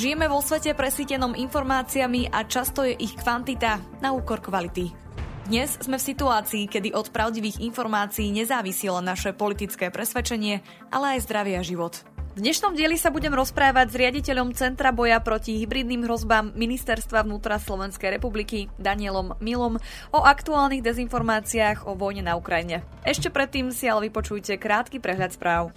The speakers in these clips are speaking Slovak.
Žijeme vo svete presítenom informáciami a často je ich kvantita na úkor kvality. Dnes sme v situácii, kedy od pravdivých informácií nezávisí naše politické presvedčenie, ale aj zdravie a život. V dnešnom dieli sa budem rozprávať s riaditeľom Centra boja proti hybridným hrozbám Ministerstva vnútra Slovenskej republiky Danielom Milom o aktuálnych dezinformáciách o vojne na Ukrajine. Ešte predtým si ale vypočujte krátky prehľad správ.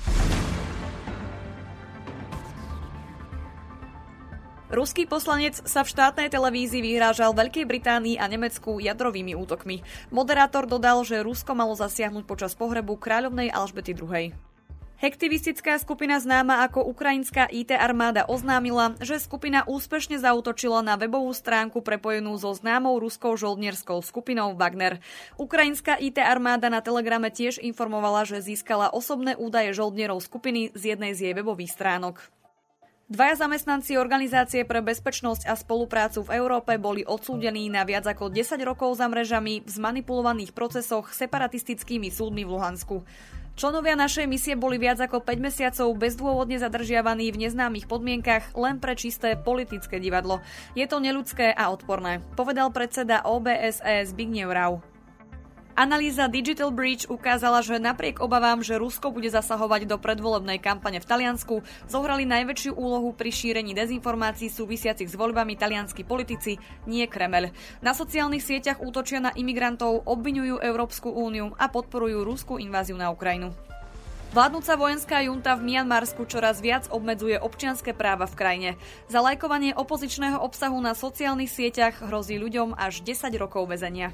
Ruský poslanec sa v štátnej televízii vyhrážal Veľkej Británii a Nemecku jadrovými útokmi. Moderátor dodal, že Rusko malo zasiahnuť počas pohrebu kráľovnej Alžbety II. Hektivistická skupina známa ako Ukrajinská IT armáda oznámila, že skupina úspešne zautočila na webovú stránku prepojenú so známou ruskou žoldnierskou skupinou Wagner. Ukrajinská IT armáda na Telegrame tiež informovala, že získala osobné údaje žoldnierov skupiny z jednej z jej webových stránok. Dvaja zamestnanci Organizácie pre bezpečnosť a spoluprácu v Európe boli odsúdení na viac ako 10 rokov za mrežami v zmanipulovaných procesoch separatistickými súdmi v Luhansku. Členovia našej misie boli viac ako 5 mesiacov bezdôvodne zadržiavaní v neznámych podmienkach len pre čisté politické divadlo. Je to neľudské a odporné, povedal predseda OBSE Zbigniew Rau. Analýza Digital Breach ukázala, že napriek obavám, že Rusko bude zasahovať do predvolebnej kampane v Taliansku, zohrali najväčšiu úlohu pri šírení dezinformácií súvisiacich s voľbami talianskí politici, nie Kremel. Na sociálnych sieťach útočia na imigrantov, obvinujú Európsku úniu a podporujú ruskú inváziu na Ukrajinu. Vládnúca vojenská junta v Mianmarsku čoraz viac obmedzuje občianské práva v krajine. Za lajkovanie opozičného obsahu na sociálnych sieťach hrozí ľuďom až 10 rokov väzenia.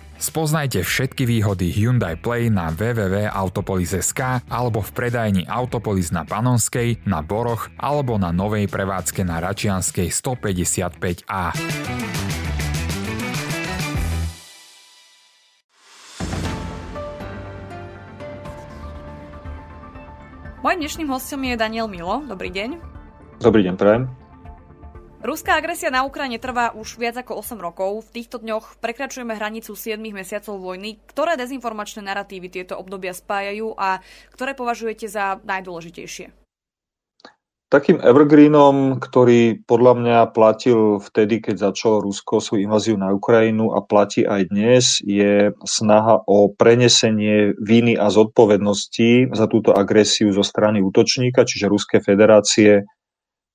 Spoznajte všetky výhody Hyundai Play na www.autopolis.sk alebo v predajni Autopolis na Panonskej, na Boroch alebo na novej prevádzke na Račianskej 155A. Mojím dnešným hostom je Daniel Milo. Dobrý deň. Dobrý deň, prajem. Ruská agresia na Ukrajine trvá už viac ako 8 rokov. V týchto dňoch prekračujeme hranicu 7 mesiacov vojny. Ktoré dezinformačné narratívy tieto obdobia spájajú a ktoré považujete za najdôležitejšie? Takým evergreenom, ktorý podľa mňa platil vtedy, keď začalo Rusko svoju inváziu na Ukrajinu a platí aj dnes, je snaha o prenesenie viny a zodpovednosti za túto agresiu zo strany útočníka, čiže Ruskej federácie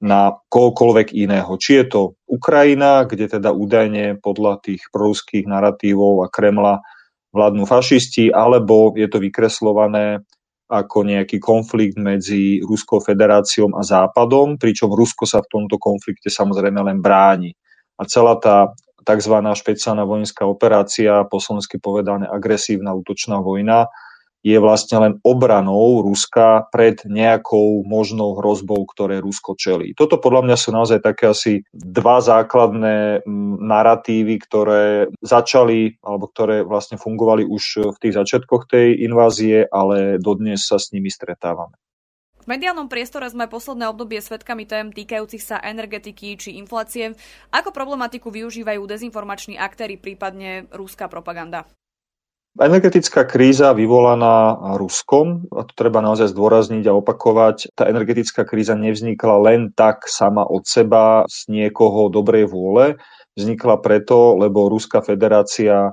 na kohokoľvek iného. Či je to Ukrajina, kde teda údajne podľa tých proruských narratívov a Kremla vládnu fašisti, alebo je to vykreslované ako nejaký konflikt medzi Ruskou federáciou a Západom, pričom Rusko sa v tomto konflikte samozrejme len bráni. A celá tá tzv. špeciálna vojenská operácia, po slovensky povedané agresívna útočná vojna, je vlastne len obranou Ruska pred nejakou možnou hrozbou, ktoré Rusko čelí. Toto podľa mňa sú naozaj také asi dva základné narratívy, ktoré začali, alebo ktoré vlastne fungovali už v tých začiatkoch tej invázie, ale dodnes sa s nimi stretávame. V mediálnom priestore sme posledné obdobie svetkami tém týkajúcich sa energetiky či inflácie. Ako problematiku využívajú dezinformační aktéry, prípadne rúská propaganda? Energetická kríza vyvolaná Ruskom, a to treba naozaj zdôrazniť a opakovať, tá energetická kríza nevznikla len tak sama od seba z niekoho dobrej vôle. Vznikla preto, lebo Ruská federácia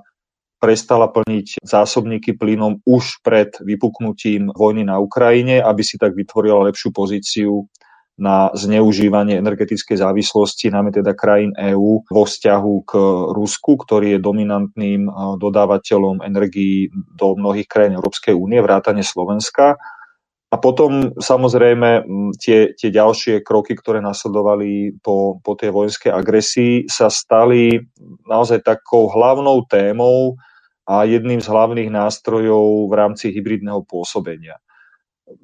prestala plniť zásobníky plynom už pred vypuknutím vojny na Ukrajine, aby si tak vytvorila lepšiu pozíciu na zneužívanie energetickej závislosti, najmä teda krajín EÚ vo vzťahu k Rusku, ktorý je dominantným dodávateľom energií do mnohých krajín Európskej únie, vrátane Slovenska. A potom samozrejme tie, tie ďalšie kroky, ktoré nasledovali po, po tej vojenskej agresii, sa stali naozaj takou hlavnou témou a jedným z hlavných nástrojov v rámci hybridného pôsobenia.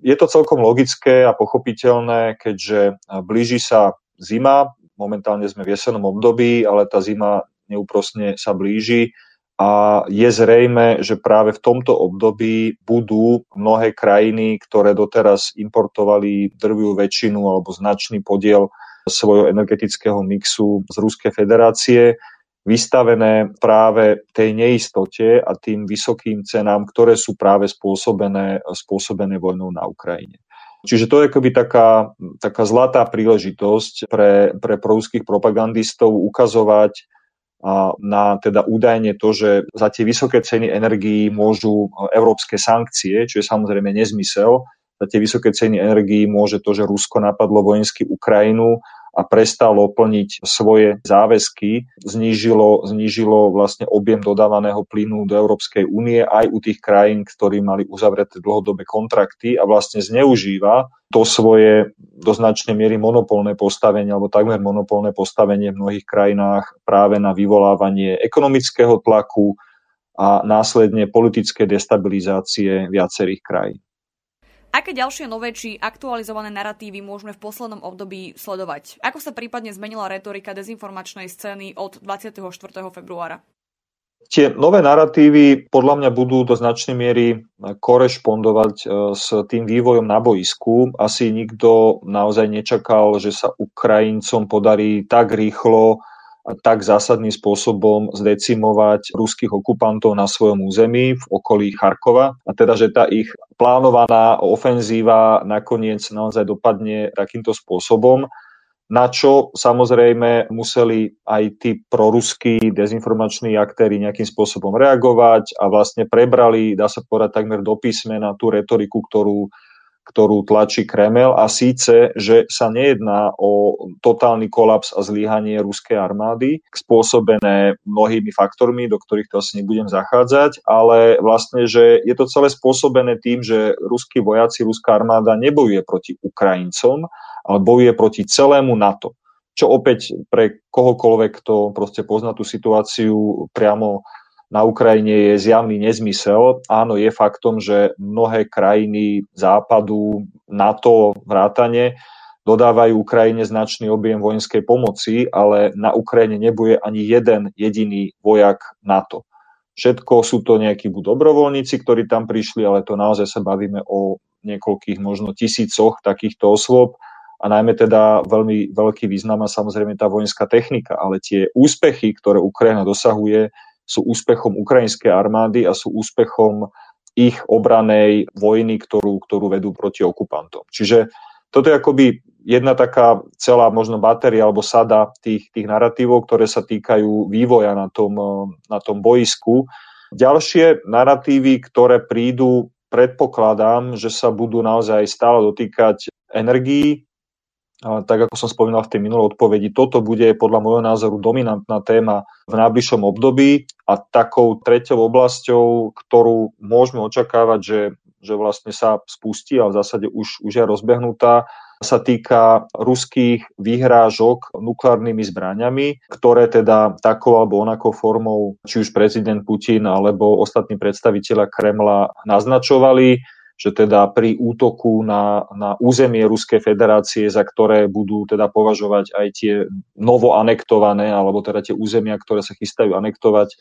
Je to celkom logické a pochopiteľné, keďže blíži sa zima, momentálne sme v jesenom období, ale tá zima neúprosne sa blíži. A je zrejme, že práve v tomto období budú mnohé krajiny, ktoré doteraz importovali drvivú väčšinu alebo značný podiel svojho energetického mixu z Ruskej federácie, vystavené práve tej neistote a tým vysokým cenám, ktoré sú práve spôsobené, spôsobené vojnou na Ukrajine. Čiže to je akoby taká, taká zlatá príležitosť pre, pre proruských propagandistov ukazovať na teda údajne to, že za tie vysoké ceny energií môžu európske sankcie, čo je samozrejme nezmysel. Za tie vysoké ceny energií môže to, že Rusko napadlo vojensky Ukrajinu a prestalo plniť svoje záväzky, znížilo, znížilo vlastne objem dodávaného plynu do Európskej únie aj u tých krajín, ktorí mali uzavreté dlhodobé kontrakty a vlastne zneužíva to svoje do značnej miery monopolné postavenie alebo takmer monopolné postavenie v mnohých krajinách práve na vyvolávanie ekonomického tlaku a následne politické destabilizácie viacerých krajín. Aké ďalšie nové či aktualizované narratívy môžeme v poslednom období sledovať? Ako sa prípadne zmenila retorika dezinformačnej scény od 24. februára? Tie nové narratívy podľa mňa budú do značnej miery korešpondovať e, s tým vývojom na boisku. Asi nikto naozaj nečakal, že sa Ukrajincom podarí tak rýchlo tak zásadným spôsobom zdecimovať ruských okupantov na svojom území v okolí Charkova. A teda, že tá ich plánovaná ofenzíva nakoniec naozaj dopadne takýmto spôsobom na čo samozrejme museli aj tí proruskí dezinformační aktéry nejakým spôsobom reagovať a vlastne prebrali, dá sa povedať, takmer do písmena tú retoriku, ktorú ktorú tlačí Kremel a síce, že sa nejedná o totálny kolaps a zlyhanie ruskej armády, spôsobené mnohými faktormi, do ktorých to asi nebudem zachádzať, ale vlastne, že je to celé spôsobené tým, že ruskí vojaci, ruská armáda nebojuje proti Ukrajincom, ale bojuje proti celému NATO. Čo opäť pre kohokoľvek, kto proste pozná tú situáciu priamo na Ukrajine je zjavný nezmysel. Áno, je faktom, že mnohé krajiny západu, NATO, vrátane, dodávajú Ukrajine značný objem vojenskej pomoci, ale na Ukrajine nebude ani jeden jediný vojak NATO. Všetko sú to nejakí buď dobrovoľníci, ktorí tam prišli, ale to naozaj sa bavíme o niekoľkých, možno tisícoch takýchto osôb a najmä teda veľmi veľký význam a samozrejme tá vojenská technika, ale tie úspechy, ktoré Ukrajina dosahuje, sú úspechom ukrajinskej armády a sú úspechom ich obranej vojny, ktorú, ktorú vedú proti okupantom. Čiže toto je akoby jedna taká celá možno batéria alebo sada tých, tých narratívov, ktoré sa týkajú vývoja na tom, na tom boisku. Ďalšie narratívy, ktoré prídu, predpokladám, že sa budú naozaj stále dotýkať energií, tak ako som spomínal v tej minulej odpovedi, toto bude podľa môjho názoru dominantná téma v najbližšom období a takou treťou oblasťou, ktorú môžeme očakávať, že, že vlastne sa spustí a v zásade už, už je rozbehnutá, sa týka ruských výhrážok nukleárnymi zbraniami, ktoré teda takou alebo onakou formou či už prezident Putin alebo ostatní predstaviteľa Kremla naznačovali že teda pri útoku na, na územie Ruskej federácie, za ktoré budú teda považovať aj tie novo anektované, alebo teda tie územia, ktoré sa chystajú anektovať,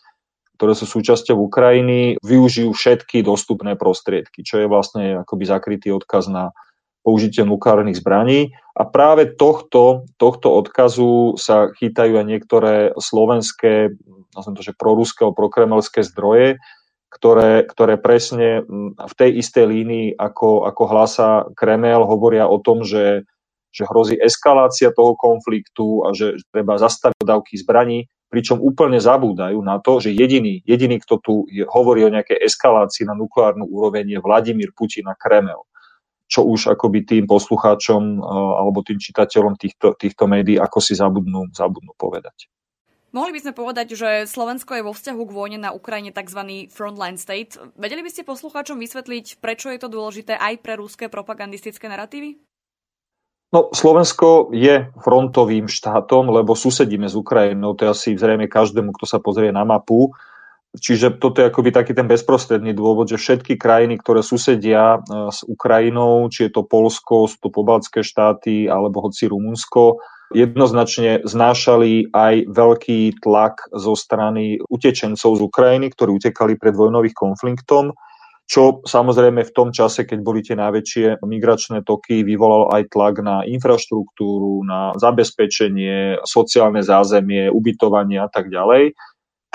ktoré sú súčasťou Ukrajiny, využijú všetky dostupné prostriedky, čo je vlastne akoby zakrytý odkaz na použitie nukleárnych zbraní. A práve tohto, tohto odkazu sa chytajú aj niektoré slovenské, nazvem to, že proruské prokremelské zdroje, ktoré, ktoré presne v tej istej línii, ako, ako hlasa Kremel, hovoria o tom, že, že hrozí eskalácia toho konfliktu a že treba zastaviť dodávky zbraní, pričom úplne zabúdajú na to, že jediný, jediný kto tu je, hovorí o nejakej eskalácii na nukleárnu úroveň je Vladimír Putin a Kremel čo už akoby tým poslucháčom alebo tým čitateľom týchto, týchto médií ako si zabudnú, zabudnú povedať. Mohli by sme povedať, že Slovensko je vo vzťahu k vojne na Ukrajine tzv. frontline state. Vedeli by ste poslucháčom vysvetliť, prečo je to dôležité aj pre ruské propagandistické narratívy? No, Slovensko je frontovým štátom, lebo susedíme s Ukrajinou, to je asi zrejme každému, kto sa pozrie na mapu. Čiže toto je akoby taký ten bezprostredný dôvod, že všetky krajiny, ktoré susedia e, s Ukrajinou, či je to Polsko, sú to pobaltské štáty alebo hoci Rumunsko, jednoznačne znášali aj veľký tlak zo strany utečencov z Ukrajiny, ktorí utekali pred vojnových konfliktom, čo samozrejme v tom čase, keď boli tie najväčšie migračné toky, vyvolalo aj tlak na infraštruktúru, na zabezpečenie, sociálne zázemie, ubytovanie a tak ďalej.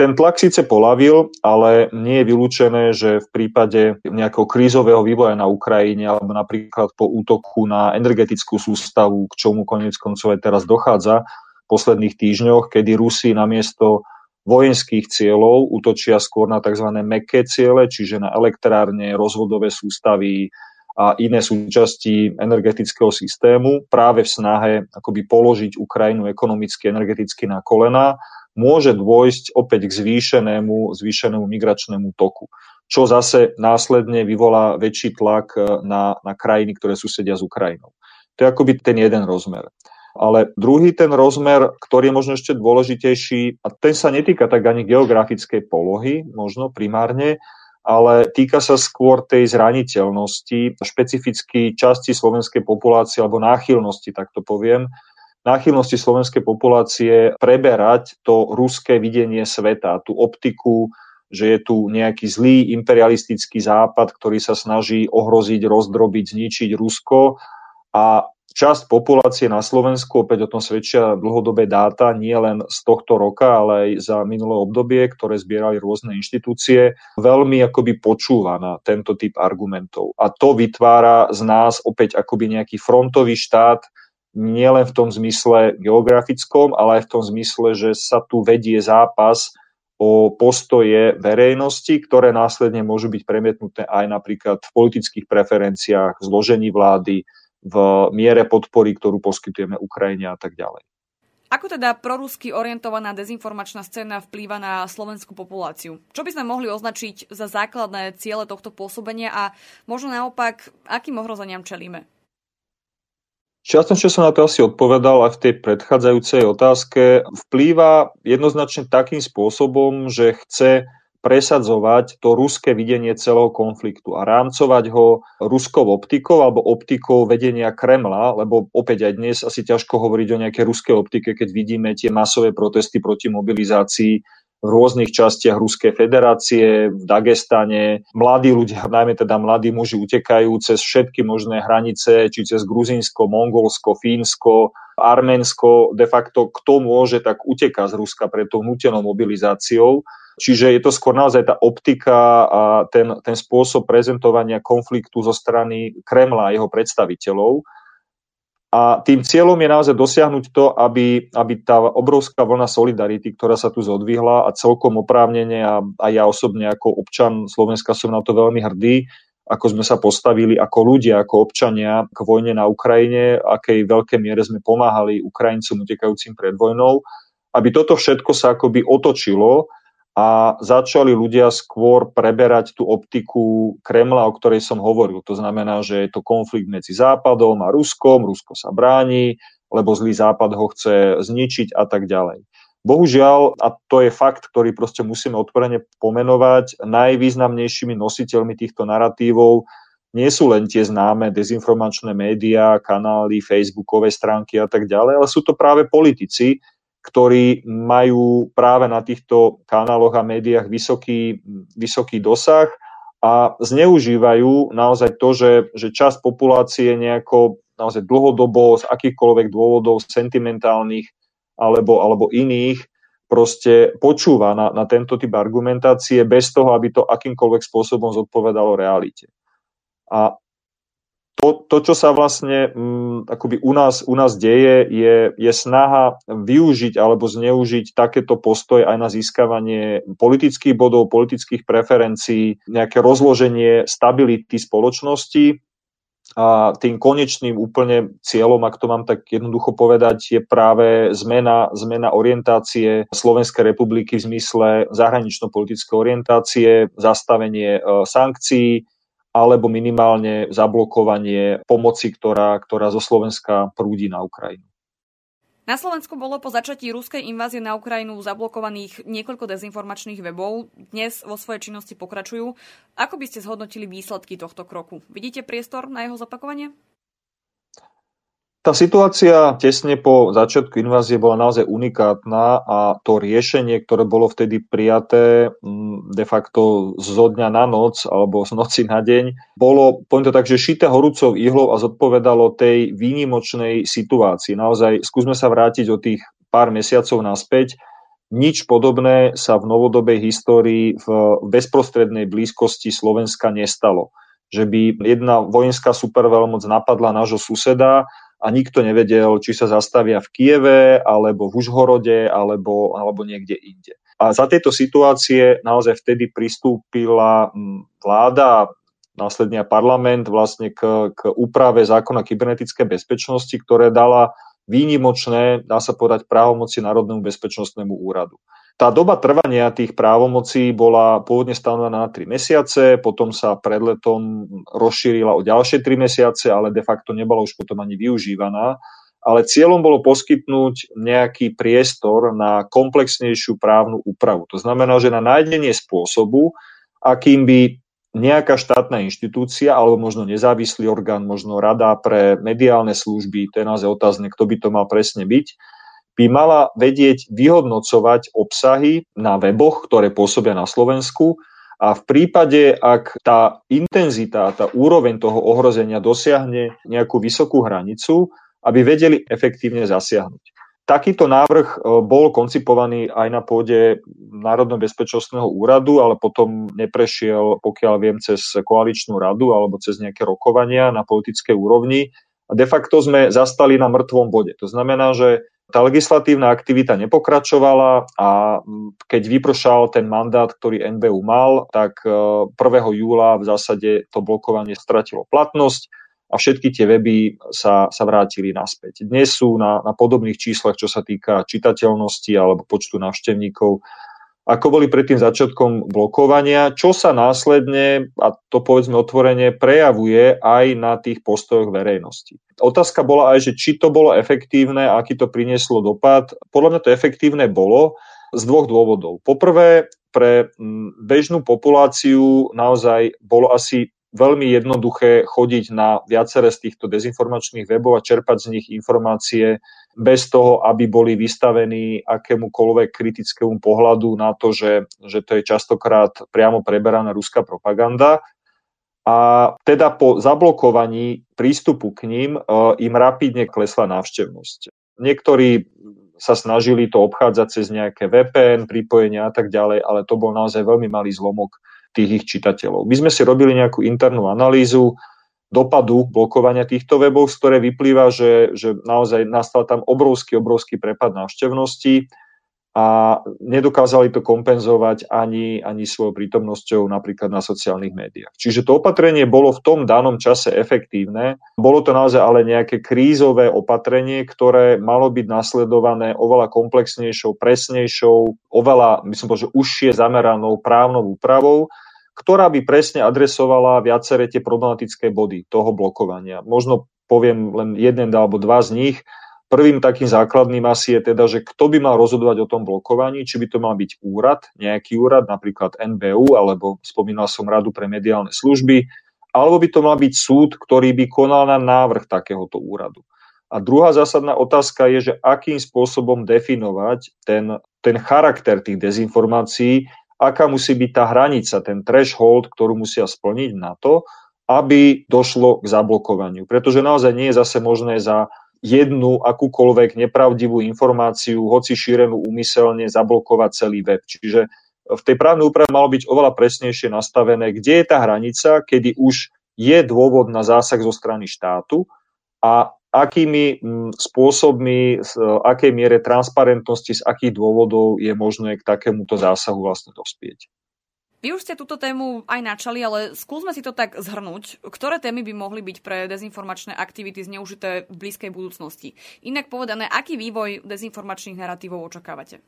Ten tlak síce polavil, ale nie je vylúčené, že v prípade nejakého krízového vývoja na Ukrajine alebo napríklad po útoku na energetickú sústavu, k čomu konec koncov aj teraz dochádza v posledných týždňoch, kedy Rusi namiesto vojenských cieľov útočia skôr na tzv. meké ciele, čiže na elektrárne, rozvodové sústavy a iné súčasti energetického systému práve v snahe akoby položiť Ukrajinu ekonomicky, energeticky na kolena môže dôjsť opäť k zvýšenému, zvýšenému migračnému toku, čo zase následne vyvolá väčší tlak e, na, na krajiny, ktoré susedia s Ukrajinou. To je akoby ten jeden rozmer. Ale druhý ten rozmer, ktorý je možno ešte dôležitejší, a ten sa netýka tak ani geografickej polohy, možno primárne, ale týka sa skôr tej zraniteľnosti, špecificky časti slovenskej populácie alebo náchylnosti, tak to poviem, náchylnosti slovenskej populácie preberať to ruské videnie sveta, tú optiku, že je tu nejaký zlý imperialistický západ, ktorý sa snaží ohroziť, rozdrobiť, zničiť Rusko a časť populácie na Slovensku, opäť o tom svedčia dlhodobé dáta, nie len z tohto roka, ale aj za minulé obdobie, ktoré zbierali rôzne inštitúcie, veľmi akoby počúva na tento typ argumentov. A to vytvára z nás opäť akoby nejaký frontový štát, nielen v tom zmysle geografickom, ale aj v tom zmysle, že sa tu vedie zápas o postoje verejnosti, ktoré následne môžu byť premietnuté aj napríklad v politických preferenciách, zložení vlády, v miere podpory, ktorú poskytujeme Ukrajine a tak ďalej. Ako teda prorusky orientovaná dezinformačná scéna vplýva na slovenskú populáciu? Čo by sme mohli označiť za základné ciele tohto pôsobenia a možno naopak, akým ohrozeniam čelíme? Čiastočne som na to asi odpovedal aj v tej predchádzajúcej otázke. Vplýva jednoznačne takým spôsobom, že chce presadzovať to ruské videnie celého konfliktu a rámcovať ho ruskou optikou alebo optikou vedenia Kremla, lebo opäť aj dnes asi ťažko hovoriť o nejakej ruskej optike, keď vidíme tie masové protesty proti mobilizácii v rôznych častiach Ruskej federácie, v Dagestane. Mladí ľudia, najmä teda mladí muži, utekajú cez všetky možné hranice, či cez Gruzinsko, Mongolsko, Fínsko, Arménsko. De facto, kto môže, tak uteká z Ruska pred tou nutenou mobilizáciou. Čiže je to skôr naozaj tá optika a ten, ten spôsob prezentovania konfliktu zo strany Kremla a jeho predstaviteľov. A tým cieľom je naozaj dosiahnuť to, aby, aby tá obrovská vlna solidarity, ktorá sa tu zodvihla a celkom oprávnene a, a ja osobne ako občan Slovenska som na to veľmi hrdý, ako sme sa postavili ako ľudia, ako občania k vojne na Ukrajine, akej veľkej miere sme pomáhali Ukrajincom utekajúcim pred vojnou, aby toto všetko sa akoby otočilo a začali ľudia skôr preberať tú optiku Kremla, o ktorej som hovoril. To znamená, že je to konflikt medzi Západom a Ruskom, Rusko sa bráni, lebo zlý Západ ho chce zničiť a tak ďalej. Bohužiaľ, a to je fakt, ktorý proste musíme otvorene pomenovať, najvýznamnejšími nositeľmi týchto narratívov nie sú len tie známe dezinformačné médiá, kanály, facebookové stránky a tak ďalej, ale sú to práve politici, ktorí majú práve na týchto kanáloch a médiách vysoký, vysoký dosah a zneužívajú naozaj to, že, že časť populácie nejako naozaj dlhodobo z akýchkoľvek dôvodov sentimentálnych alebo, alebo iných proste počúva na, na tento typ argumentácie bez toho, aby to akýmkoľvek spôsobom zodpovedalo realite. A to, to, čo sa vlastne m, mm, akoby u nás, u nás deje, je, je snaha využiť alebo zneužiť takéto postoj aj na získavanie politických bodov, politických preferencií, nejaké rozloženie stability spoločnosti. A tým konečným úplne cieľom, ak to mám tak jednoducho povedať, je práve zmena, zmena orientácie Slovenskej republiky v zmysle zahranično-politické orientácie, zastavenie e, sankcií, alebo minimálne zablokovanie pomoci, ktorá, ktorá zo Slovenska prúdi na Ukrajinu. Na Slovensku bolo po začatí ruskej invázie na Ukrajinu zablokovaných niekoľko dezinformačných webov. Dnes vo svojej činnosti pokračujú. Ako by ste zhodnotili výsledky tohto kroku? Vidíte priestor na jeho zapakovanie? Tá situácia tesne po začiatku invázie bola naozaj unikátna a to riešenie, ktoré bolo vtedy prijaté mm, de facto zo dňa na noc alebo z noci na deň, bolo, poviem to tak, že šité horúcou ihlou a zodpovedalo tej výnimočnej situácii. Naozaj skúsme sa vrátiť o tých pár mesiacov naspäť. Nič podobné sa v novodobej histórii v bezprostrednej blízkosti Slovenska nestalo. Že by jedna vojenská superveľmoc napadla nášho suseda, a nikto nevedel, či sa zastavia v Kieve, alebo v Užhorode, alebo, alebo niekde inde. A za tejto situácie naozaj vtedy pristúpila mm, vláda následne parlament vlastne k, k úprave zákona kybernetickej bezpečnosti, ktoré dala výnimočné, dá sa povedať, právomoci Národnému bezpečnostnému úradu. Tá doba trvania tých právomocí bola pôvodne stanovená na 3 mesiace, potom sa pred letom rozšírila o ďalšie 3 mesiace, ale de facto nebola už potom ani využívaná. Ale cieľom bolo poskytnúť nejaký priestor na komplexnejšiu právnu úpravu. To znamená, že na nájdenie spôsobu, akým by nejaká štátna inštitúcia alebo možno nezávislý orgán, možno rada pre mediálne služby, to je naozaj otázne, kto by to mal presne byť, by mala vedieť vyhodnocovať obsahy na weboch, ktoré pôsobia na Slovensku a v prípade, ak tá intenzita, tá úroveň toho ohrozenia dosiahne nejakú vysokú hranicu, aby vedeli efektívne zasiahnuť. Takýto návrh e, bol koncipovaný aj na pôde Národného bezpečnostného úradu, ale potom neprešiel, pokiaľ viem, cez koaličnú radu alebo cez nejaké rokovania na politickej úrovni. A de facto sme zastali na mŕtvom bode. To znamená, že tá legislatívna aktivita nepokračovala a keď vypršal ten mandát, ktorý NBU mal, tak 1. E, júla v zásade to blokovanie stratilo platnosť a všetky tie weby sa, sa vrátili naspäť. Dnes sú na, na podobných číslach, čo sa týka čitateľnosti alebo počtu návštevníkov ako boli pred tým začiatkom blokovania, čo sa následne, a to povedzme otvorene, prejavuje aj na tých postojoch verejnosti. Otázka bola aj, že či to bolo efektívne, aký to prinieslo dopad. Podľa mňa to efektívne bolo z dvoch dôvodov. Poprvé, pre bežnú populáciu naozaj bolo asi veľmi jednoduché chodiť na viacere z týchto dezinformačných webov a čerpať z nich informácie bez toho, aby boli vystavení akémukoľvek kritickému pohľadu na to, že, že to je častokrát priamo preberaná ruská propaganda. A teda po zablokovaní prístupu k ním e, im rapidne klesla návštevnosť. Niektorí sa snažili to obchádzať cez nejaké VPN, pripojenia a tak ďalej, ale to bol naozaj veľmi malý zlomok tých ich čitateľov. My sme si robili nejakú internú analýzu dopadu blokovania týchto webov, z ktoré vyplýva, že, že naozaj nastal tam obrovský, obrovský prepad návštevnosti a nedokázali to kompenzovať ani, ani svojou prítomnosťou napríklad na sociálnych médiách. Čiže to opatrenie bolo v tom danom čase efektívne. Bolo to naozaj ale nejaké krízové opatrenie, ktoré malo byť nasledované oveľa komplexnejšou, presnejšou, oveľa, myslím, že užšie zameranou právnou úpravou, ktorá by presne adresovala viaceré tie problematické body toho blokovania. Možno poviem len jeden alebo dva z nich. Prvým takým základným asi je teda, že kto by mal rozhodovať o tom blokovaní, či by to mal byť úrad, nejaký úrad, napríklad NBU, alebo spomínal som Radu pre mediálne služby, alebo by to mal byť súd, ktorý by konal na návrh takéhoto úradu. A druhá zásadná otázka je, že akým spôsobom definovať ten, ten charakter tých dezinformácií, aká musí byť tá hranica, ten threshold, ktorú musia splniť na to, aby došlo k zablokovaniu. Pretože naozaj nie je zase možné za jednu akúkoľvek nepravdivú informáciu, hoci šírenú úmyselne, zablokovať celý web. Čiže v tej právnej úprave malo byť oveľa presnejšie nastavené, kde je tá hranica, kedy už je dôvod na zásah zo strany štátu a akými mm, spôsobmi, z akej miere transparentnosti, z akých dôvodov je možné k takémuto zásahu vlastne dospieť. Vy už ste túto tému aj načali, ale skúsme si to tak zhrnúť. Ktoré témy by mohli byť pre dezinformačné aktivity zneužité v blízkej budúcnosti? Inak povedané, aký vývoj dezinformačných narratívov očakávate?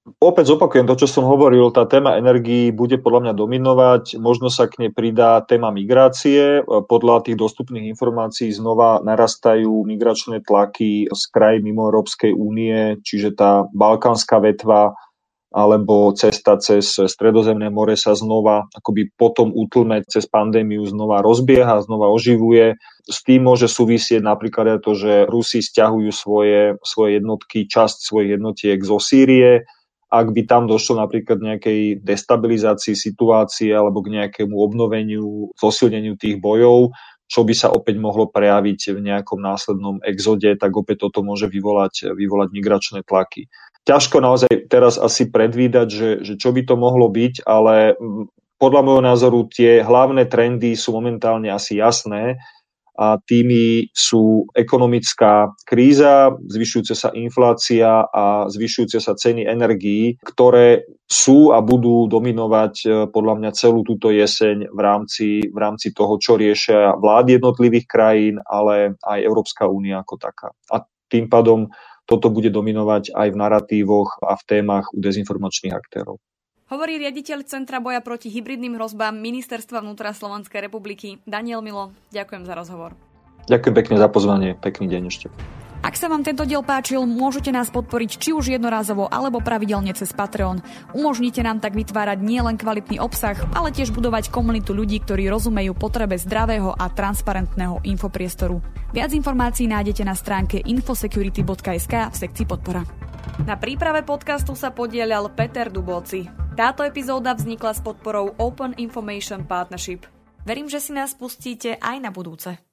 Opäť zopakujem to, čo som hovoril, tá téma energií bude podľa mňa dominovať, možno sa k nej pridá téma migrácie. Podľa tých dostupných informácií znova narastajú migračné tlaky z krajín mimo Európskej únie, čiže tá balkánska vetva alebo cesta cez Stredozemné more sa znova akoby potom útlme cez pandémiu znova rozbieha, znova oživuje. S tým môže súvisieť napríklad aj to, že Rusi stiahujú svoje, svoje jednotky, časť svojich jednotiek zo Sýrie, ak by tam došlo napríklad nejakej destabilizácii situácie alebo k nejakému obnoveniu, zosilneniu tých bojov, čo by sa opäť mohlo prejaviť v nejakom následnom exode, tak opäť toto môže vyvolať, vyvolať migračné tlaky. Ťažko naozaj teraz asi predvídať, že, že čo by to mohlo byť, ale podľa môjho názoru tie hlavné trendy sú momentálne asi jasné a tými sú ekonomická kríza, zvyšujúca sa inflácia a zvyšujúce sa ceny energií, ktoré sú a budú dominovať e, podľa mňa celú túto jeseň v rámci, v rámci toho, čo riešia vlády jednotlivých krajín, ale aj Európska únia ako taká. A tým pádom toto bude dominovať aj v naratívoch a v témach u dezinformačných aktérov. Hovorí riaditeľ Centra boja proti hybridným hrozbám Ministerstva vnútra Slovenskej republiky Daniel Milo. Ďakujem za rozhovor. Ďakujem pekne za pozvanie. Pekný deň ešte. Ak sa vám tento diel páčil, môžete nás podporiť či už jednorázovo alebo pravidelne cez Patreon. Umožnite nám tak vytvárať nielen kvalitný obsah, ale tiež budovať komunitu ľudí, ktorí rozumejú potrebe zdravého a transparentného infopriestoru. Viac informácií nájdete na stránke infosecurity.sk v sekcii podpora. Na príprave podcastu sa podielal Peter Dubóci. Táto epizóda vznikla s podporou Open Information Partnership. Verím, že si nás pustíte aj na budúce.